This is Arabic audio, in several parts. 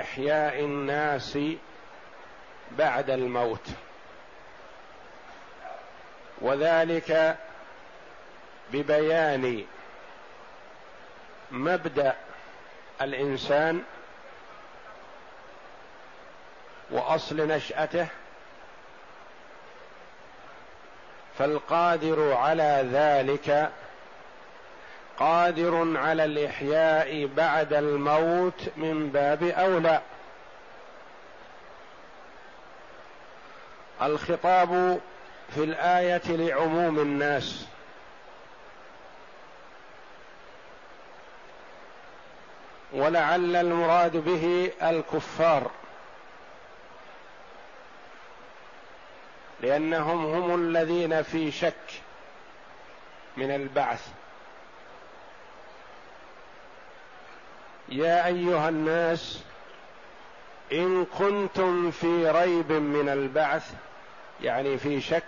إحياء الناس بعد الموت. وذلك ببيان مبدأ الإنسان وأصل نشأته فالقادر على ذلك قادر على الإحياء بعد الموت من باب أولى. الخطاب في الآية لعموم الناس. ولعل المراد به الكفار. لأنهم هم الذين في شك من البعث. يا أيها الناس إن كنتم في ريب من البعث يعني في شك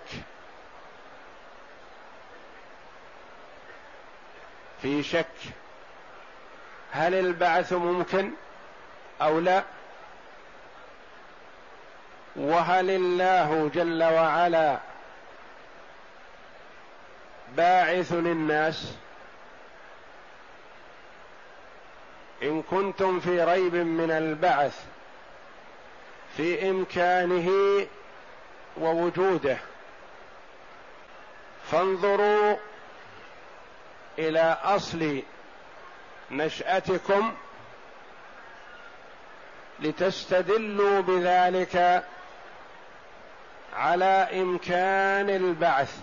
في شك هل البعث ممكن أو لا؟ وهل الله جل وعلا باعث للناس إن كنتم في ريب من البعث في إمكانه ووجوده. فانظروا إلى أصل نشأتكم لتستدلوا بذلك على إمكان البعث.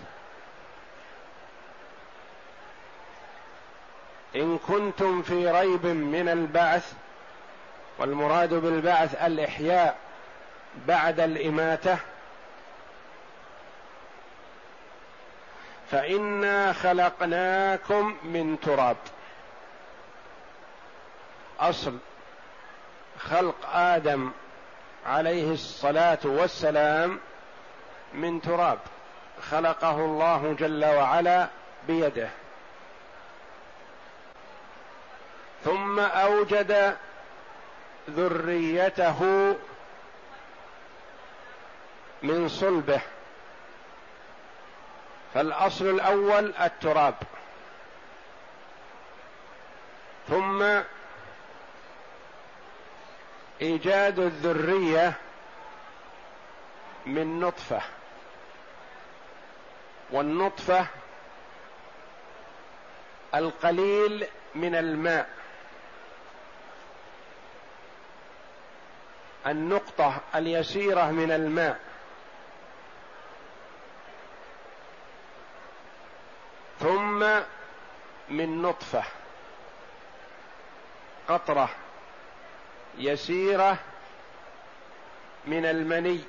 إن كنتم في ريب من البعث والمراد بالبعث الإحياء بعد الإماتة فإنا خلقناكم من تراب. أصل خلق آدم عليه الصلاة والسلام من تراب خلقه الله جل وعلا بيده. ثم أوجد ذريته من صلبه. فالأصل الأول التراب. ثم إيجاد الذرية من نطفة. والنطفة القليل من الماء. النقطة اليسيرة من الماء. ثم من نطفة. قطرة يسيرة من المني.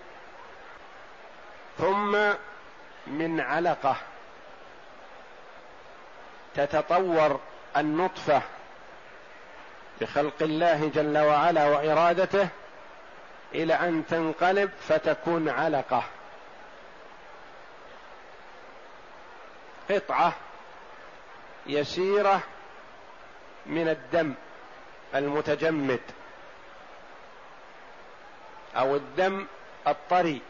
ثم من علقة. تتطور النطفة بخلق الله جل وعلا وإرادته إلى أن تنقلب فتكون علقة. قطعة يسيرة من الدم المتجمد أو الدم الطري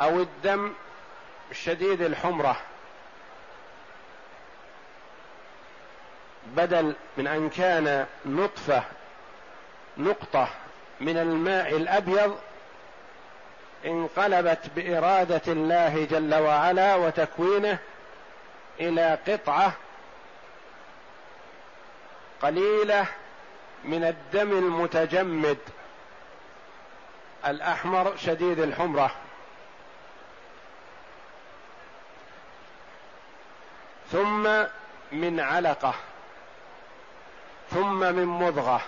أو الدم شديد الحمرة. بدل من أن كان نطفة نقطة من الماء الأبيض انقلبت بإرادة الله جل وعلا وتكوينه إلى قطعة قليلة من الدم المتجمد الأحمر شديد الحمرة. ثم من علقة ثم من مضغة.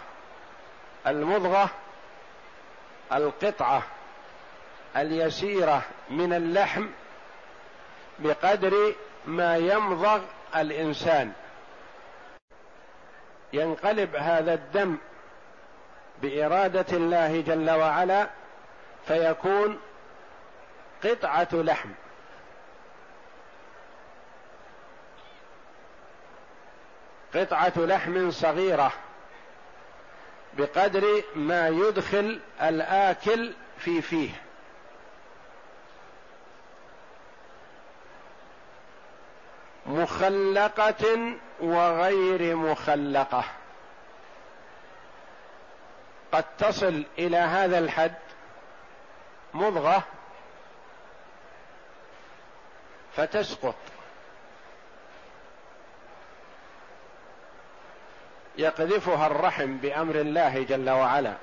المضغة القطعة اليسيرة من اللحم بقدر ما يمضغ الإنسان. ينقلب هذا الدم بإرادة الله جل وعلا فيكون قطعة لحم. قطعة لحم صغيرة. بقدر ما يدخل الآكل في فيه. مخلقة وغير مخلقة. قد تصل إلى هذا الحد مضغة فتسقط. يقذفها الرحم بأمر الله جل وعلا.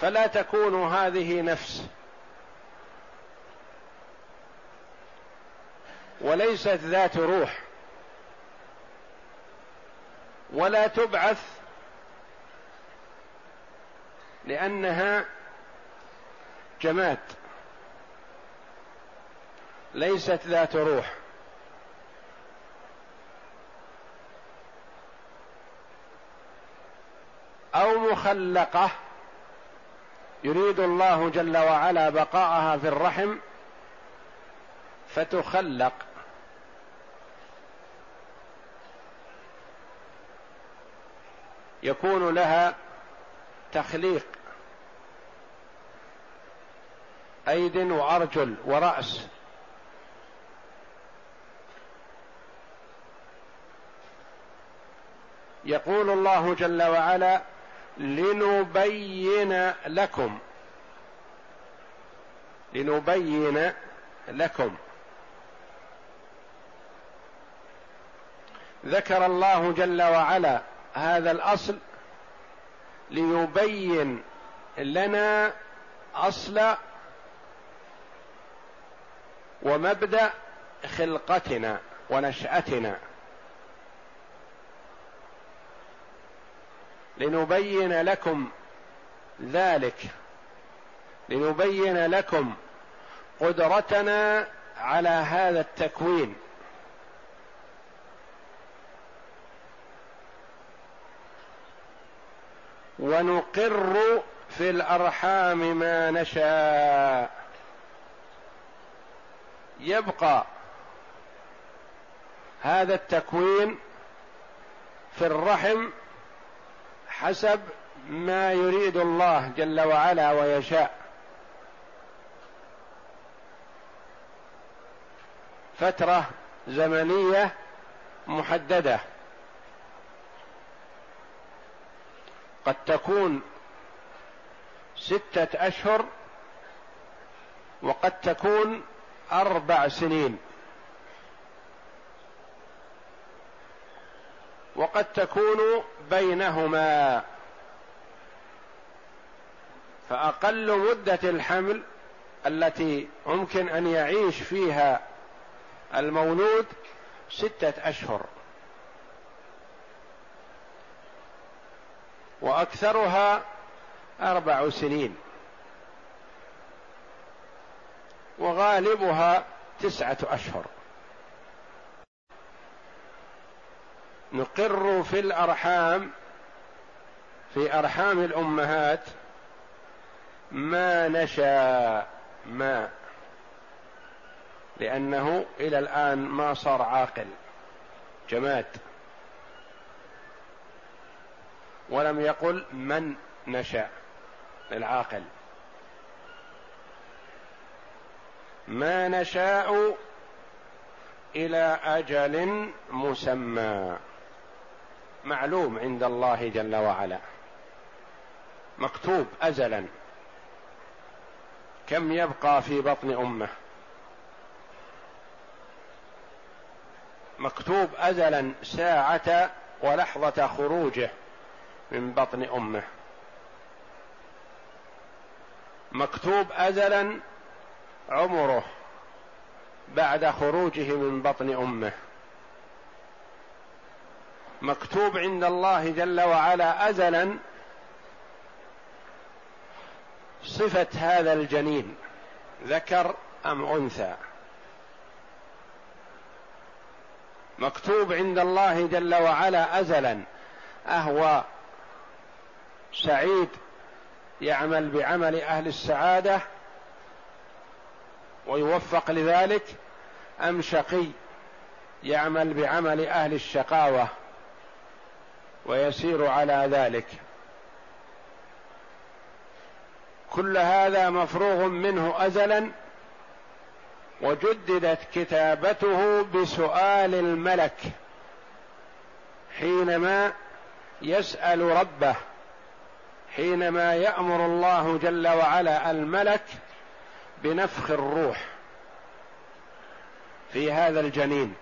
فلا تكون هذه نفس. وليست ذات روح. ولا تبعث لأنها جماد. ليست ذات روح. أو مخلقة. يريد الله جل وعلا بقاءها في الرحم فتخلق. يكون لها تخليق. أيد وأرجل ورأس. يقول الله جل وعلا لنبين لكم. لنبين لكم. ذكر الله جل وعلا هذا الأصل ليبين لنا أصل ومبدأ خلقتنا ونشأتنا. لنبين لكم ذلك. لنبين لكم قدرتنا على هذا التكوين. ونقر في الأرحام ما نشاء. يبقى هذا التكوين في الرحم حسب ما يريد الله جل وعلا ويشاء. فترة زمنية محددة. قد تكون ستة أشهر وقد تكون أربع سنين. وقد تكون بينهما. فأقل مدة الحمل التي يمكن أن يعيش فيها المولود ستة أشهر. وأكثرها أربع سنين. وغالبها تسعة أشهر. نقر في الأرحام في أرحام الأمهات ما نشاء ما لأنه إلى الآن ما صار عاقل جماد. ولم يقل من نشاء للعاقل ما نشاء إلى أجل مسمى. معلوم عند الله جل وعلا. مكتوب ازلا. كم يبقى في بطن أمه؟ مكتوب ازلا ساعة ولحظة خروجه من بطن أمه. مكتوب ازلا عمره بعد خروجه من بطن أمه. مكتوب عند الله جل وعلا ازلا صفة هذا الجنين ذكر أم أنثى؟ مكتوب عند الله جل وعلا ازلا أهو سعيد يعمل بعمل أهل السعادة ويوفق لذلك أم شقي يعمل بعمل أهل الشقاوة؟ ويسير على ذلك. كل هذا مفروغ منه ازلا وجددت كتابته بسؤال الملك حينما يسأل ربه حينما يأمر الله جل وعلا الملك بنفخ الروح في هذا الجنين.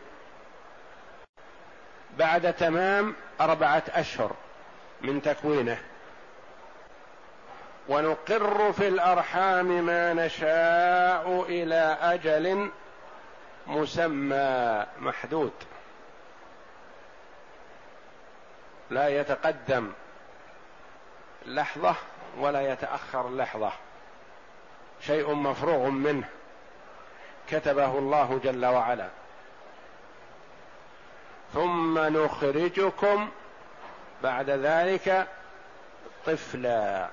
بعد تمام أربعة أشهر من تكوينه. ونقر في الأرحام ما نشاء إلى أجل مسمى محدود. لا يتقدم لحظة ولا يتأخر لحظة. شيء مفروغ منه. كتبه الله جل وعلا. ثم نخرجكم بعد ذلك طفلا.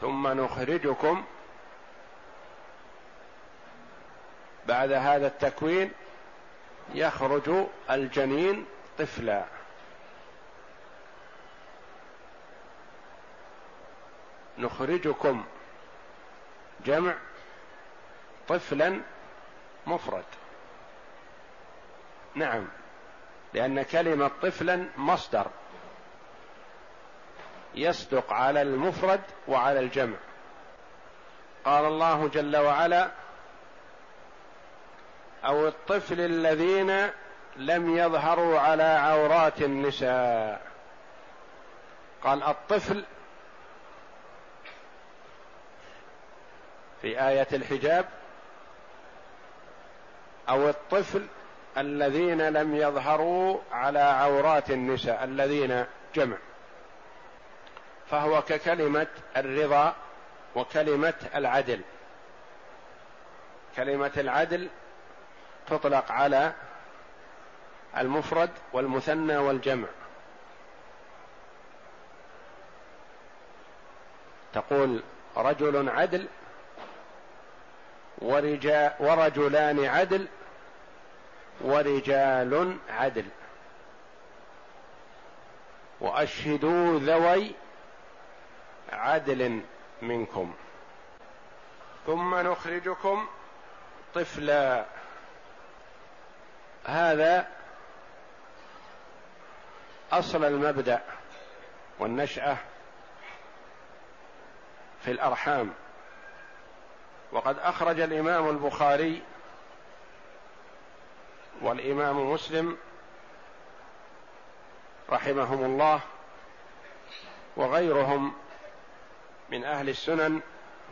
ثم نخرجكم بعد هذا التكوين يخرج الجنين طفلا. نخرجكم جمع طفلا مفرد. نعم. لأن كلمة طفلا مصدر يصدق على المفرد وعلى الجمع. قال الله جل وعلا أو الطفل الذين لم يظهروا على عورات النساء. قال الطفل في آية الحجاب أو الطفل الذين لم يظهروا على عورات النساء الذين جمع. فهو ككلمة الرضا وكلمة العدل. كلمة العدل تطلق على المفرد والمثنى والجمع. تقول رجل عدل ورجلان عدل ورجال عدل. وأشهدوا ذوي عدل منكم. ثم نخرجكم طفلا. هذا أصل المبدأ والنشأة في الأرحام. وقد أخرج الإمام البخاري والإمام مسلم رحمهم الله وغيرهم من أهل السنن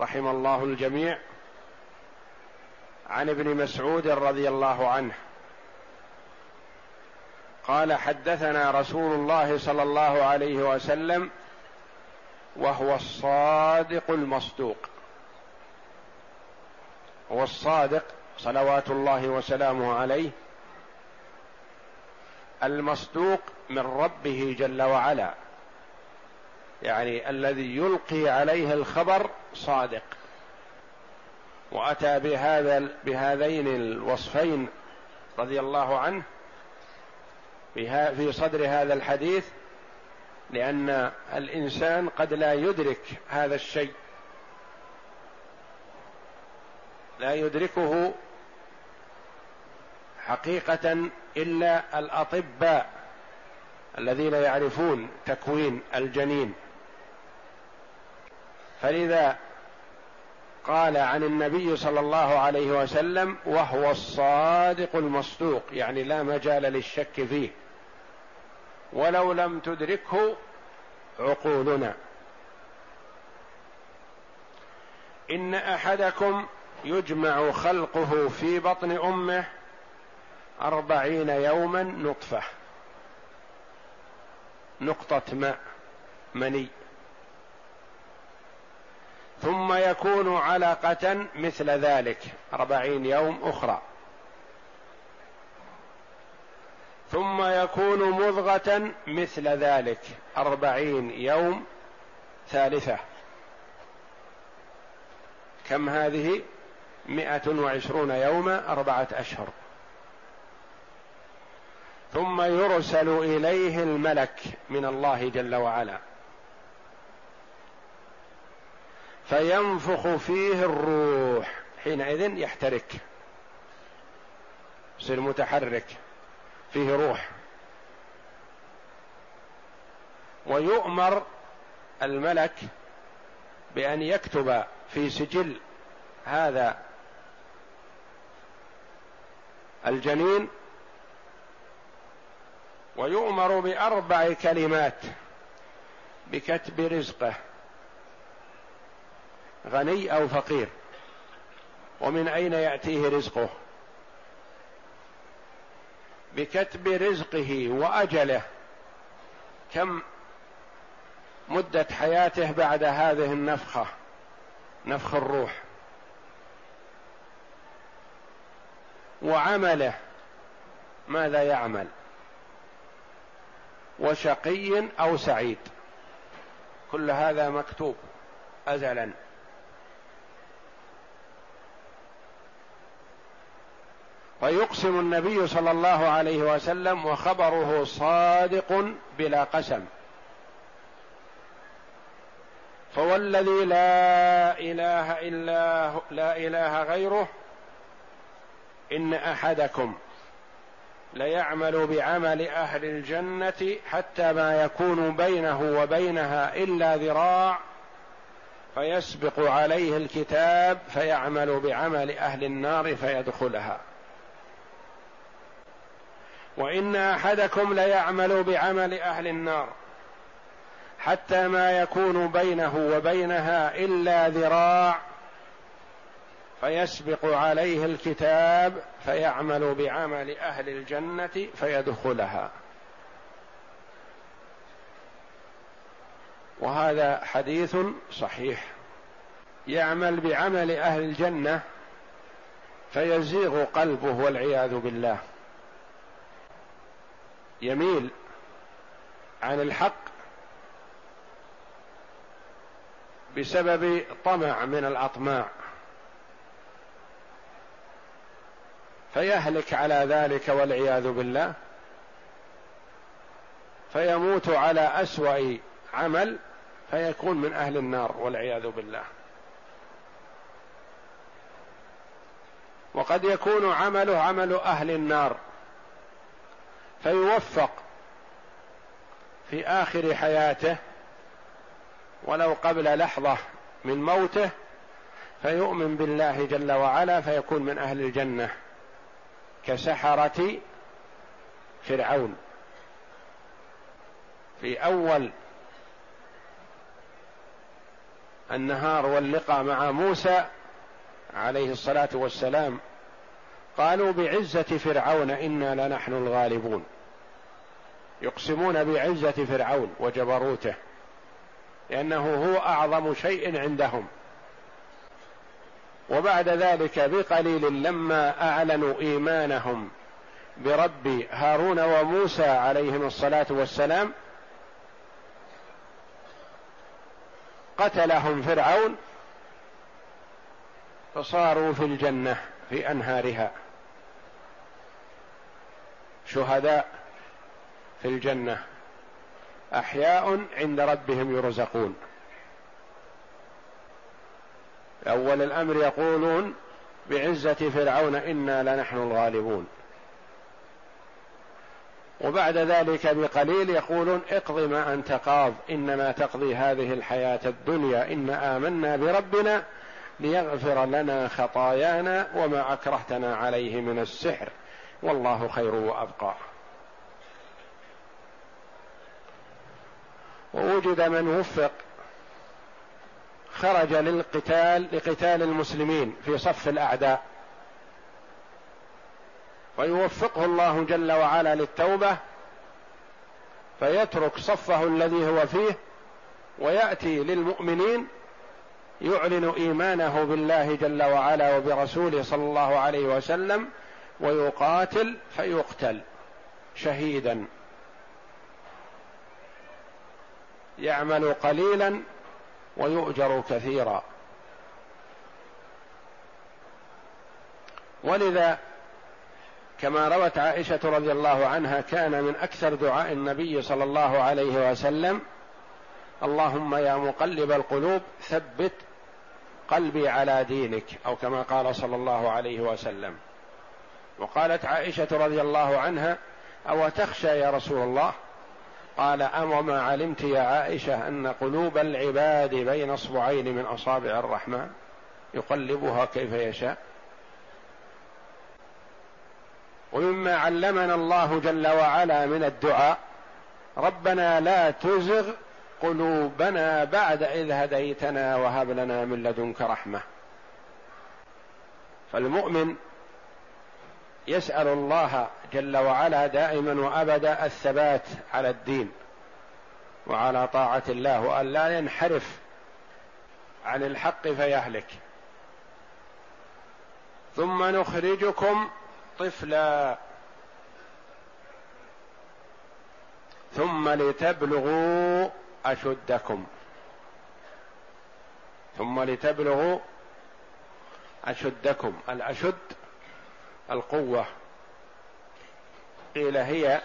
رحم الله الجميع عن ابن مسعود رضي الله عنه قال حدثنا رسول الله صلى الله عليه وسلم وهو الصادق المصدوق هو الصادق صلوات الله وسلامه عليه المصدوق من ربه جل وعلا. يعني الذي يلقي عليه الخبر صادق. وأتى بهذا بهذين الوصفين رضي الله عنه في صدر هذا الحديث لأن الإنسان قد لا يدرك هذا الشيء. لا يدركه حقيقة الا الأطباء الذين يعرفون تكوين الجنين. فلذا قال عن النبي صلى الله عليه وسلم وهو الصادق المصدوق يعني لا مجال للشك فيه. ولو لم تدركه عقولنا. إن أحدكم يجمع خلقه في بطن أمه أربعين يوما نطفة. نقطة ماء مني. ثم يكون علقة مثل ذلك. أربعين يوم أخرى. ثم يكون مضغة مثل ذلك. أربعين يوم ثالثة. كم هذه؟ مئة وعشرون يوما أربعة أشهر. ثم يرسل إليه الملك من الله جل وعلا. فينفخ فيه الروح حينئذ يحترك يصير متحرك. فيه روح. ويؤمر الملك بأن يكتب في سجل هذا الجنين ويؤمر بأربع كلمات بكتب رزقه غني أو فقير ومن أين يأتيه رزقه؟ بكتب رزقه وأجله. كم مدة حياته بعد هذه النفخة نفخ الروح؟ وعمله ماذا يعمل؟ وشقي أو سعيد. كل هذا مكتوب ازلا. ويقسم النبي صلى الله عليه وسلم وخبره صادق بلا قسم. فوالذي لا إله إلا لا إله غيره إن أحدكم ليعمل بعمل أهل الجنة حتى ما يكون بينه وبينها إلا ذراع فيسبق عليه الكتاب فيعمل بعمل أهل النار فيدخلها. وإن أحدكم ليعمل بعمل أهل النار حتى ما يكون بينه وبينها إلا ذراع فيسبق عليه الكتاب فيعمل بعمل أهل الجنة فيدخلها. وهذا حديث صحيح. يعمل بعمل أهل الجنة فيزيغ قلبه والعياذ بالله. يميل عن الحق بسبب طمع من الأطماع. فيهلك على ذلك والعياذ بالله. فيموت على أسوأ عمل فيكون من أهل النار والعياذ بالله. وقد يكون عمله عمل أهل النار. فيوفق في آخر حياته ولو قبل لحظة من موته. فيؤمن بالله جل وعلا فيكون من أهل الجنة. كسحرة فرعون. في أول النهار واللقاء مع موسى عليه الصلاة والسلام قالوا بعزة فرعون إنا لنحن الغالبون. يقسمون بعزة فرعون وجبروته لأنه هو أعظم شيء عندهم. وبعد ذلك بقليل لما أعلنوا إيمانهم برب هارون وموسى عليهم الصلاة والسلام قتلهم فرعون فصاروا في الجنة في أنهارها. شهداء في الجنة أحياء عند ربهم يرزقون. أول الأمر يقولون بعزة فرعون إنا لنحن الغالبون. وبعد ذلك بقليل يقولون اقض ما أنت قاض إنما تقضي هذه الحياة الدنيا إن آمنا بربنا ليغفر لنا خطايانا وما أكرهتنا عليه من السحر. والله خير وأبقى. ووجد من وفق خرج للقتال لقتال المسلمين في صف الأعداء. ويوفقه الله جل وعلا للتوبة فيترك صفه الذي هو فيه ويأتي للمؤمنين يعلن إيمانه بالله جل وعلا وبرسوله صلى الله عليه وسلم ويقاتل فيقتل شهيدا. يعمل قليلا ويؤجر كثيرا. كما روت عائشة رضي الله عنها كان من أكثر دعاء النبي صلى الله عليه وسلم اللهم يا مقلب القلوب ثبت قلبي على دينك أو كما قال صلى الله عليه وسلم. وقالت عائشة رضي الله عنها أو تخشى يا رسول الله؟ قال أما ما علمت يا عائشة أن قلوب العباد بين أصبعين من أصابع الرحمن يقلبها كيف يشاء؟ ومما علمنا الله جل وعلا من الدعاء ربنا لا تزغ قلوبنا بعد إذ هديتنا وهب لنا من لدنك رحمة. فالمؤمن يسأل الله جل وعلا دائما وأبدا الثبات على الدين وعلى طاعة الله وأن لا ينحرف عن الحق فيهلك. ثم نخرجكم طفلا. ثم لتبلغوا أشدكم. ثم لتبلغوا أشدكم. الأشد القوة. قيل هي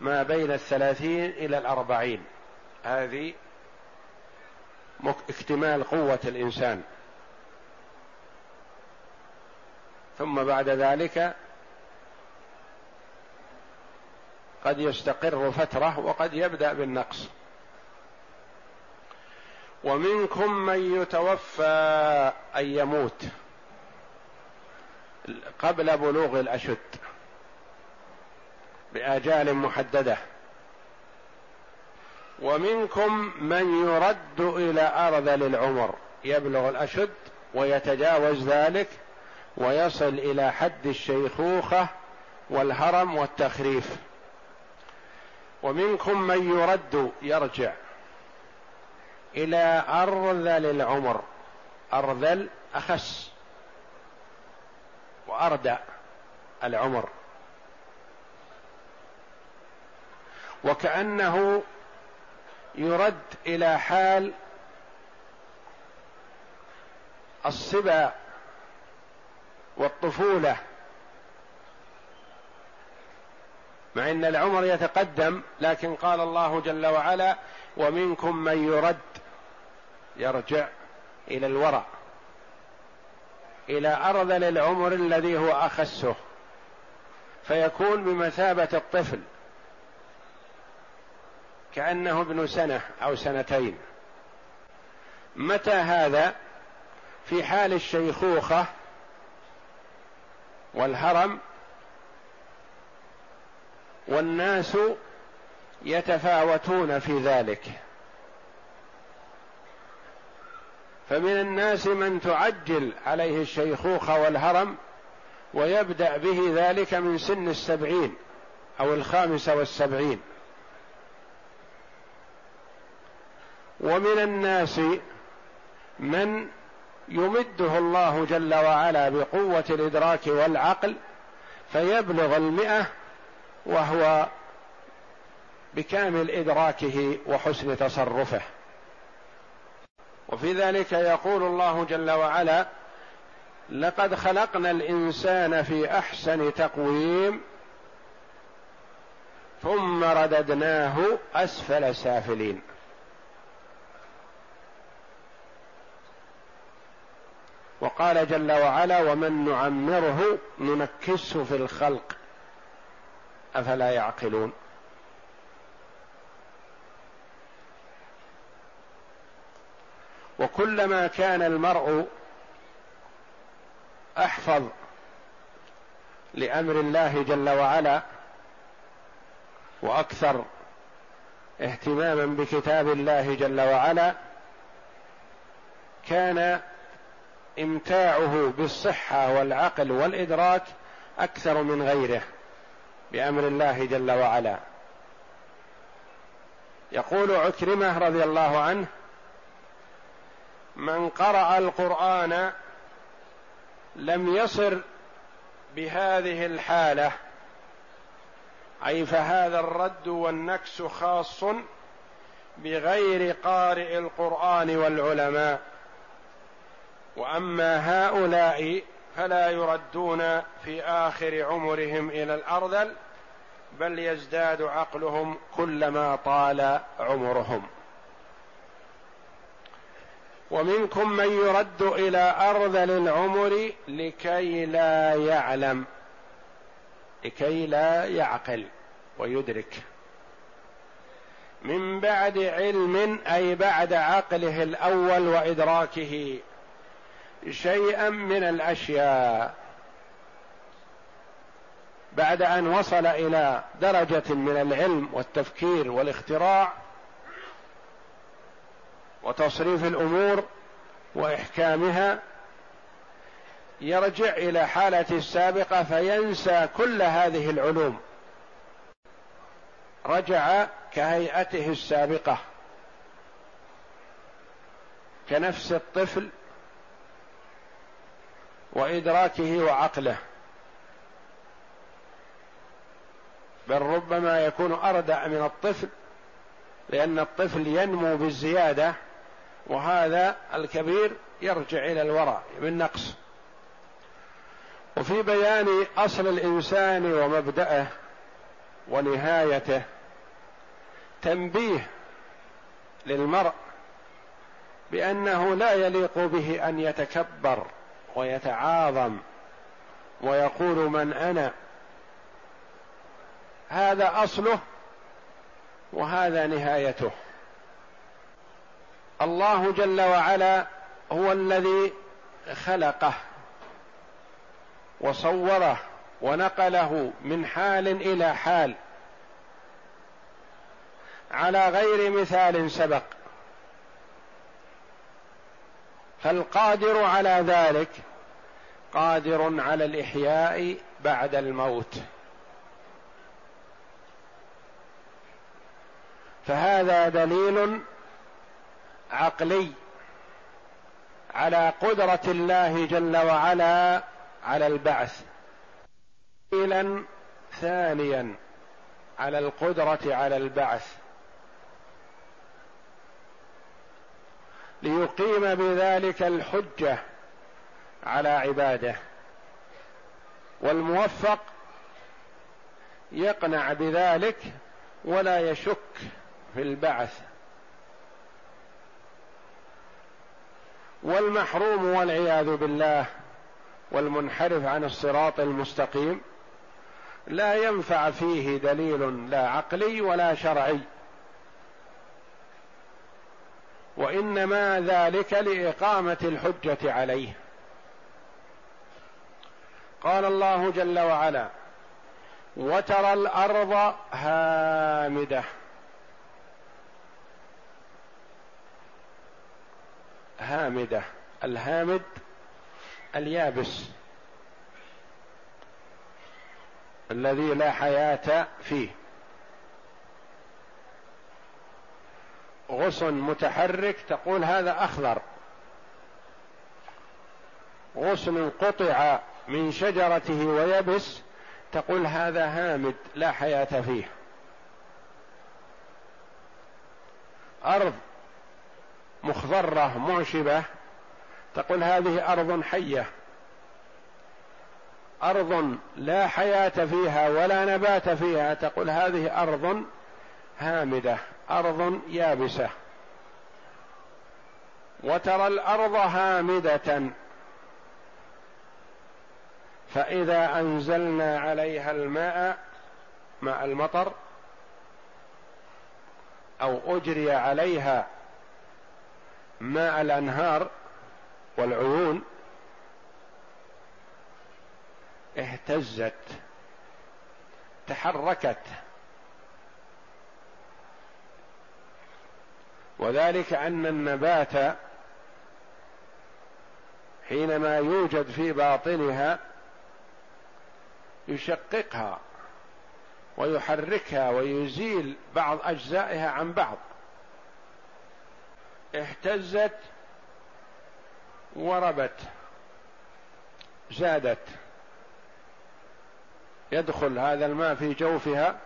ما بين الثلاثين إلى الأربعين. هذه اكتمال قوة الإنسان. ثم بعد ذلك قد يستقر فترة وقد يبدأ بالنقص. ومنكم من يتوفى أن يموت. قبل بلوغ الأشد بآجال محددة. ومنكم من يرد إلى أرذل العمر يبلغ الأشد ويتجاوز ذلك ويصل إلى حد الشيخوخة والهرم والتخريف. ومنكم من يرد يرجع إلى أرذل العمر أرذل أخس. وأردى العمر. وكأنه يرد إلى حال الصبا والطفولة. مع إن العمر يتقدم لكن قال الله جل وعلا ومنكم من يرد يرجع إلى الورع إلى ارذل العمر الذي هو أخسه. فيكون بمثابة الطفل. كأنه ابن سنة أو سنتين. متى هذا؟ في حال الشيخوخة والهرم والناس يتفاوتون في ذلك. فمن الناس من تعجل عليه الشيخوخة والهرم ويبدأ به ذلك من سن السبعين أو الخامسة والسبعين. ومن الناس من يمده الله جل وعلا بقوة الإدراك والعقل فيبلغ المئة وهو بكامل إدراكه وحسن تصرفه. وفي ذلك يقول الله جل وعلا لقد خلقنا الإنسان في أحسن تقويم ثم رددناه أسفل سافلين. وقال جل وعلا ومن نعمره ننكسه في الخلق. أفلا يعقلون؟ وكلما كان المرء أحفظ لأمر الله جل وعلا وأكثر اهتماما بكتاب الله جل وعلا كان إمتاعه بالصحة والعقل والإدراك أكثر من غيره بأمر الله جل وعلا. يقول عكرمة رضي الله عنه من قرأ القرآن لم يصر بهذه الحالة. أي فهذا الرد والنكس خاص بغير قارئ القرآن والعلماء. وأما هؤلاء فلا يردون في آخر عمرهم إلى الأرذل بل يزداد عقلهم كلما طال عمرهم. ومنكم من يرد إلى ارذل العمر لكي لا يعلم لكي لا يعقل ويدرك. من بعد علم أي بعد عقله الأول وإدراكه شيئا من الأشياء. بعد أن وصل إلى درجة من العلم والتفكير والاختراع وتصريف الأمور وإحكامها يرجع إلى حالته السابقة فينسى كل هذه العلوم. رجع كهيئته السابقة كنفس الطفل وإدراكه وعقله. بل ربما يكون اردع من الطفل لأن الطفل ينمو بالزيادة وهذا الكبير يرجع إلى الوراء بالنقص. وفي بيان أصل الإنسان ومبدأه ونهايته تنبيه للمرء بأنه لا يليق به أن يتكبر ويتعاظم ويقول من أنا. هذا أصله وهذا نهايته. الله جل وعلا هو الذي خلقه وصوره ونقله من حال إلى حال على غير مثال سبق. فالقادر على ذلك قادر على الإحياء بعد الموت. فهذا دليل عقلي على قدرة الله جل وعلا على البعث. دليلا ثانيا على القدرة على البعث. ليقيم بذلك الحجة على عباده. والموفق يقنع بذلك ولا يشك في البعث. والمحروم والعياذ بالله والمنحرف عن الصراط المستقيم لا ينفع فيه دليل لا عقلي ولا شرعي. وإنما ذلك لإقامة الحجة عليه. قال الله جل وعلا وترى الأرض هامدة هامده الهامد اليابس. الذي لا حياة فيه. غصن متحرك تقول هذا أخضر. غصن قطع من شجرته ويبس تقول هذا هامد لا حياة فيه. أرض مخضرة معشبة. تقول هذه أرض حية. أرض لا حياة فيها ولا نبات فيها. تقول هذه أرض هامدة أرض يابسة. وترى الأرض هامدة. فإذا أنزلنا عليها الماء ماء المطر أو أجري عليها ماء الأنهار والعيون اهتزت تحركت. وذلك أن النبات حينما يوجد في باطنها يشققها ويحركها ويزيل بعض أجزائها عن بعض. اهتزت وربت زادت. يدخل هذا الماء في جوفها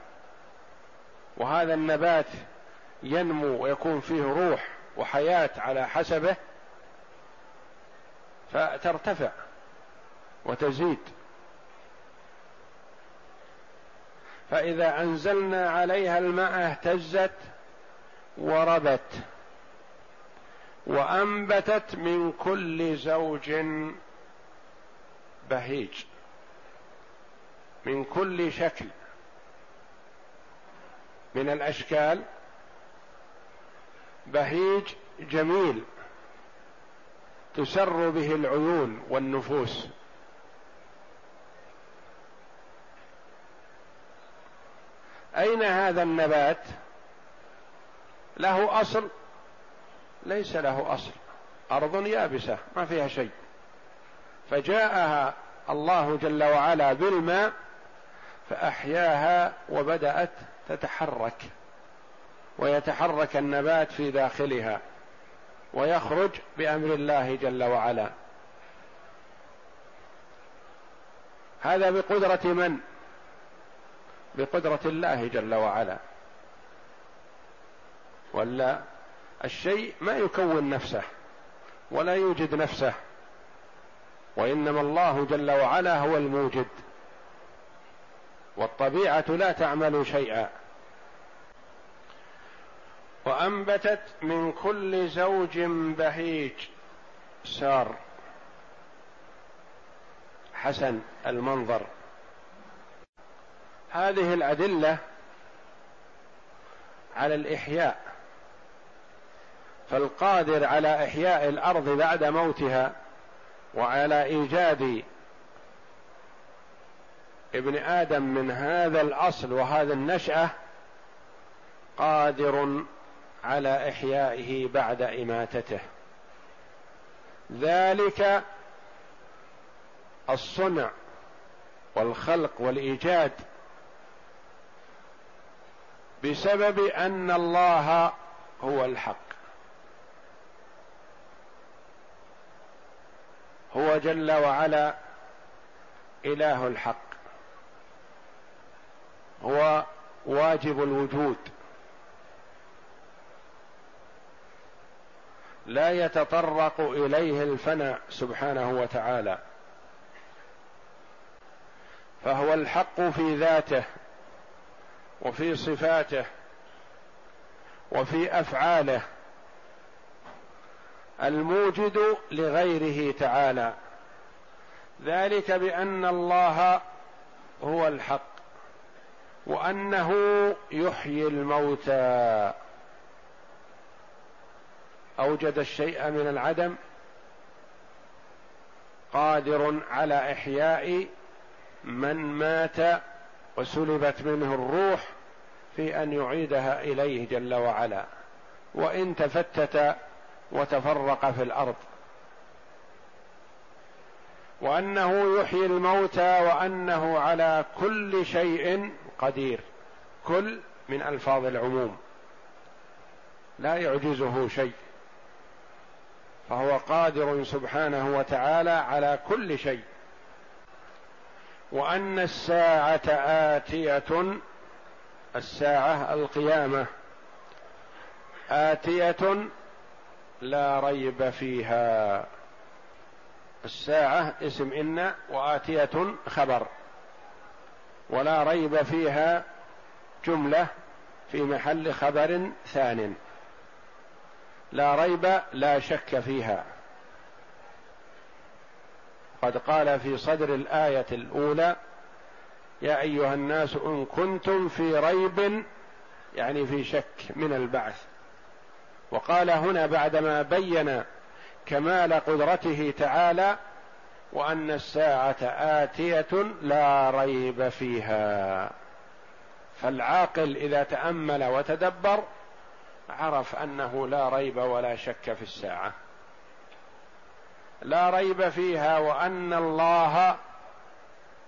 وهذا النبات ينمو ويكون فيه روح وحياة على حسبه فترتفع وتزيد. فإذا أنزلنا عليها الماء اهتزت وربت. وأنبتت من كل زوج بهيج. من كل شكل. من الأشكال. بهيج جميل. تسر به العيون والنفوس. أين هذا النبات؟ له أصل ليس له أصل. أرض يابسة ما فيها شيء. فجاءها الله جل وعلا بالماء فأحياها وبدأت تتحرك. ويتحرك النبات في داخلها ويخرج بأمر الله جل وعلا. هذا بقدرة من؟ بقدرة الله جل وعلا. ولا الشيء ما يكون نفسه ولا يوجد نفسه وإنما الله جل وعلا هو الموجد والطبيعة لا تعمل شيئا. وأنبتت من كل زوج بهيج سار. حسن المنظر. هذه الأدلة على الإحياء. فالقادر على إحياء الأرض بعد موتها وعلى إيجاد ابن آدم من هذا الأصل وهذا النشأة قادر على إحيائه بعد إماتته. ذلك الصنع والخلق والإيجاد بسبب أن الله هو الحق. هو جل وعلا إله الحق. هو واجب الوجود. لا يتطرق إليه الفناء سبحانه وتعالى. فهو الحق في ذاته وفي صفاته وفي أفعاله. الموجد لغيره تعالى. ذلك بأن الله هو الحق وأنه يحيي الموتى. أوجد الشيء من العدم قادر على إحياء من مات وسلبت منه الروح في أن يعيدها إليه جل وعلا. وإن تفتت وتفرق في الأرض. وأنه يحيي الموتى وأنه على كل شيء قدير. كل من ألفاظ العموم. لا يعجزه شيء. فهو قادر سبحانه وتعالى على كل شيء. وأن الساعة آتية الساعة القيامة. آتية لا ريب فيها. الساعة اسم إن وآتية خبر. ولا ريب فيها جملة في محل خبر ثان. لا ريب لا شك فيها. قد قال في صدر الآية الأولى يا أيها الناس إن كنتم في ريب يعني في شك من البعث. وقال هنا بعدما بين كمال قدرته تعالى وأن الساعة آتية لا ريب فيها. فالعاقل إذا تأمل وتدبر عرف أنه لا ريب ولا شك في الساعة. لا ريب فيها وأن الله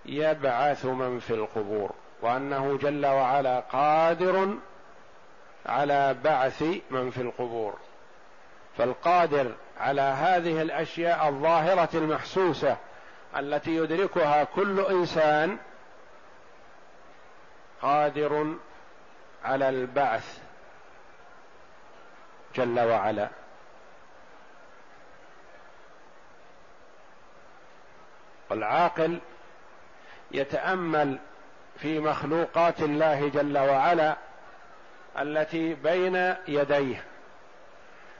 يبعث من في القبور وأنه جل وعلا قادر على بعث من في القبور. فالقادر على هذه الأشياء الظاهرة المحسوسة التي يدركها كل إنسان قادر على البعث جل وعلا. والعاقل يتأمل في مخلوقات الله جل وعلا التي بين يديه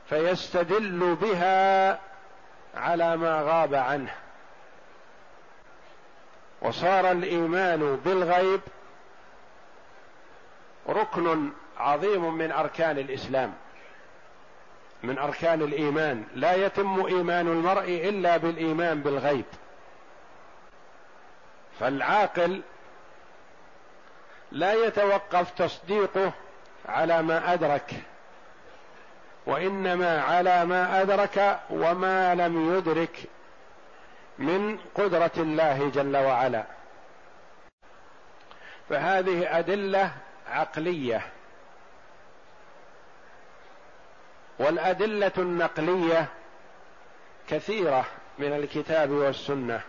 فيستدل بها على ما غاب عنه. وصار الإيمان بالغيب ركن عظيم من أركان الإسلام من أركان الإيمان. لا يتم إيمان المرء إلا بالإيمان بالغيب. فالعاقل لا يتوقف تصديقه على ما أدرك وإنما على ما أدرك وما لم يدرك من قدرة الله جل وعلا. فهذه أدلة عقلية. والأدلة النقلية كثيرة من الكتاب والسنة.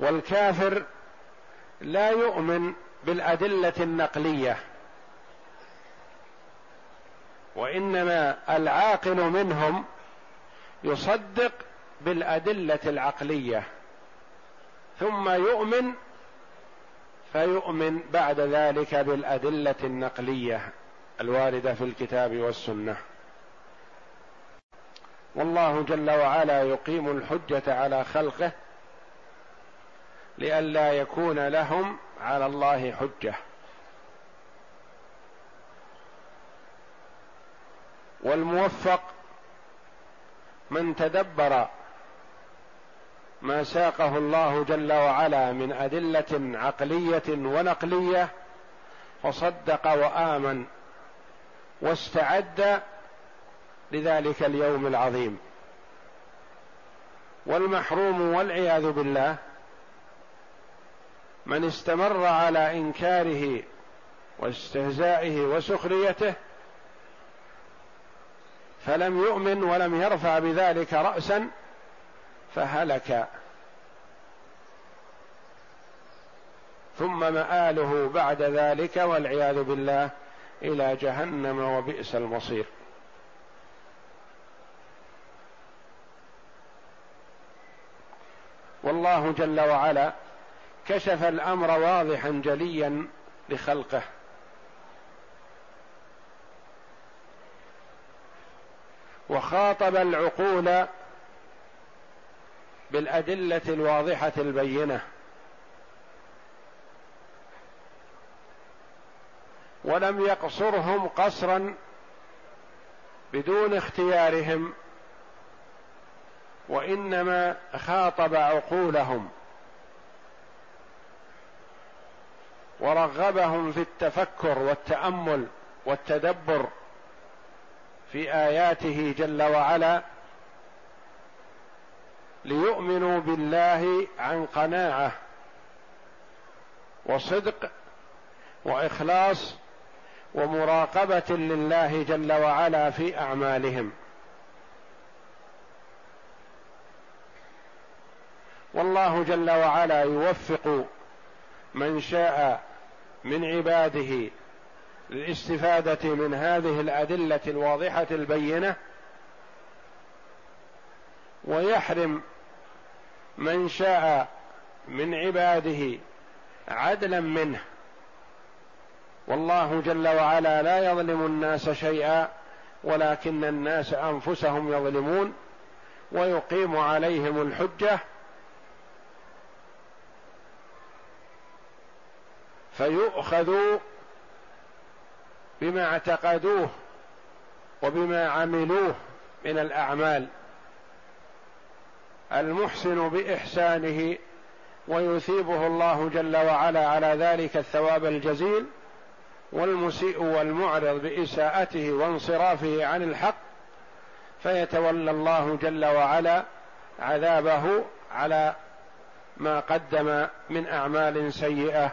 والكافر لا يؤمن بالأدلة النقلية. وإنما العاقل منهم يصدق بالأدلة العقلية ثم يؤمن فيؤمن بعد ذلك بالأدلة النقلية الواردة في الكتاب والسنة. والله جل وعلا يقيم الحجة على خلقه لئلا يكون لهم على الله حجة. والموفق من تدبر ما ساقه الله جل وعلا من أدلة عقلية ونقلية فصدق وآمن واستعد لذلك اليوم العظيم. والمحروم والعياذ بالله من استمر على إنكاره واستهزائه وسخريته فلم يؤمن ولم يرفع بذلك رأسا فهلك. ثم مآله بعد ذلك والعياذ بالله إلى جهنم وبئس المصير. والله جل وعلا كشف الأمر واضحا جليا لخلقه. وخاطب العقول بالأدلة الواضحة البينة. ولم يقصرهم قصرا بدون اختيارهم وإنما خاطب عقولهم. ورغبهم في التفكر والتأمل والتدبر في آياته جل وعلا ليؤمنوا بالله عن قناعة وصدق وإخلاص ومراقبة لله جل وعلا في أعمالهم. والله جل وعلا يوفق من شاء من عباده للاستفاده من هذه الأدلة الواضحة البينة ويحرم من شاء من عباده عدلا منه. والله جل وعلا لا يظلم الناس شيئا ولكن الناس أنفسهم يظلمون ويقيم عليهم الحجة فيؤخذوا بما اعتقدوه وبما عملوه من الأعمال. المحسن بإحسانه ويثيبه الله جل وعلا على ذلك الثواب الجزيل والمسيء والمعرض بإساءته وانصرافه عن الحق فيتولى الله جل وعلا عذابه على ما قدم من أعمال سيئة.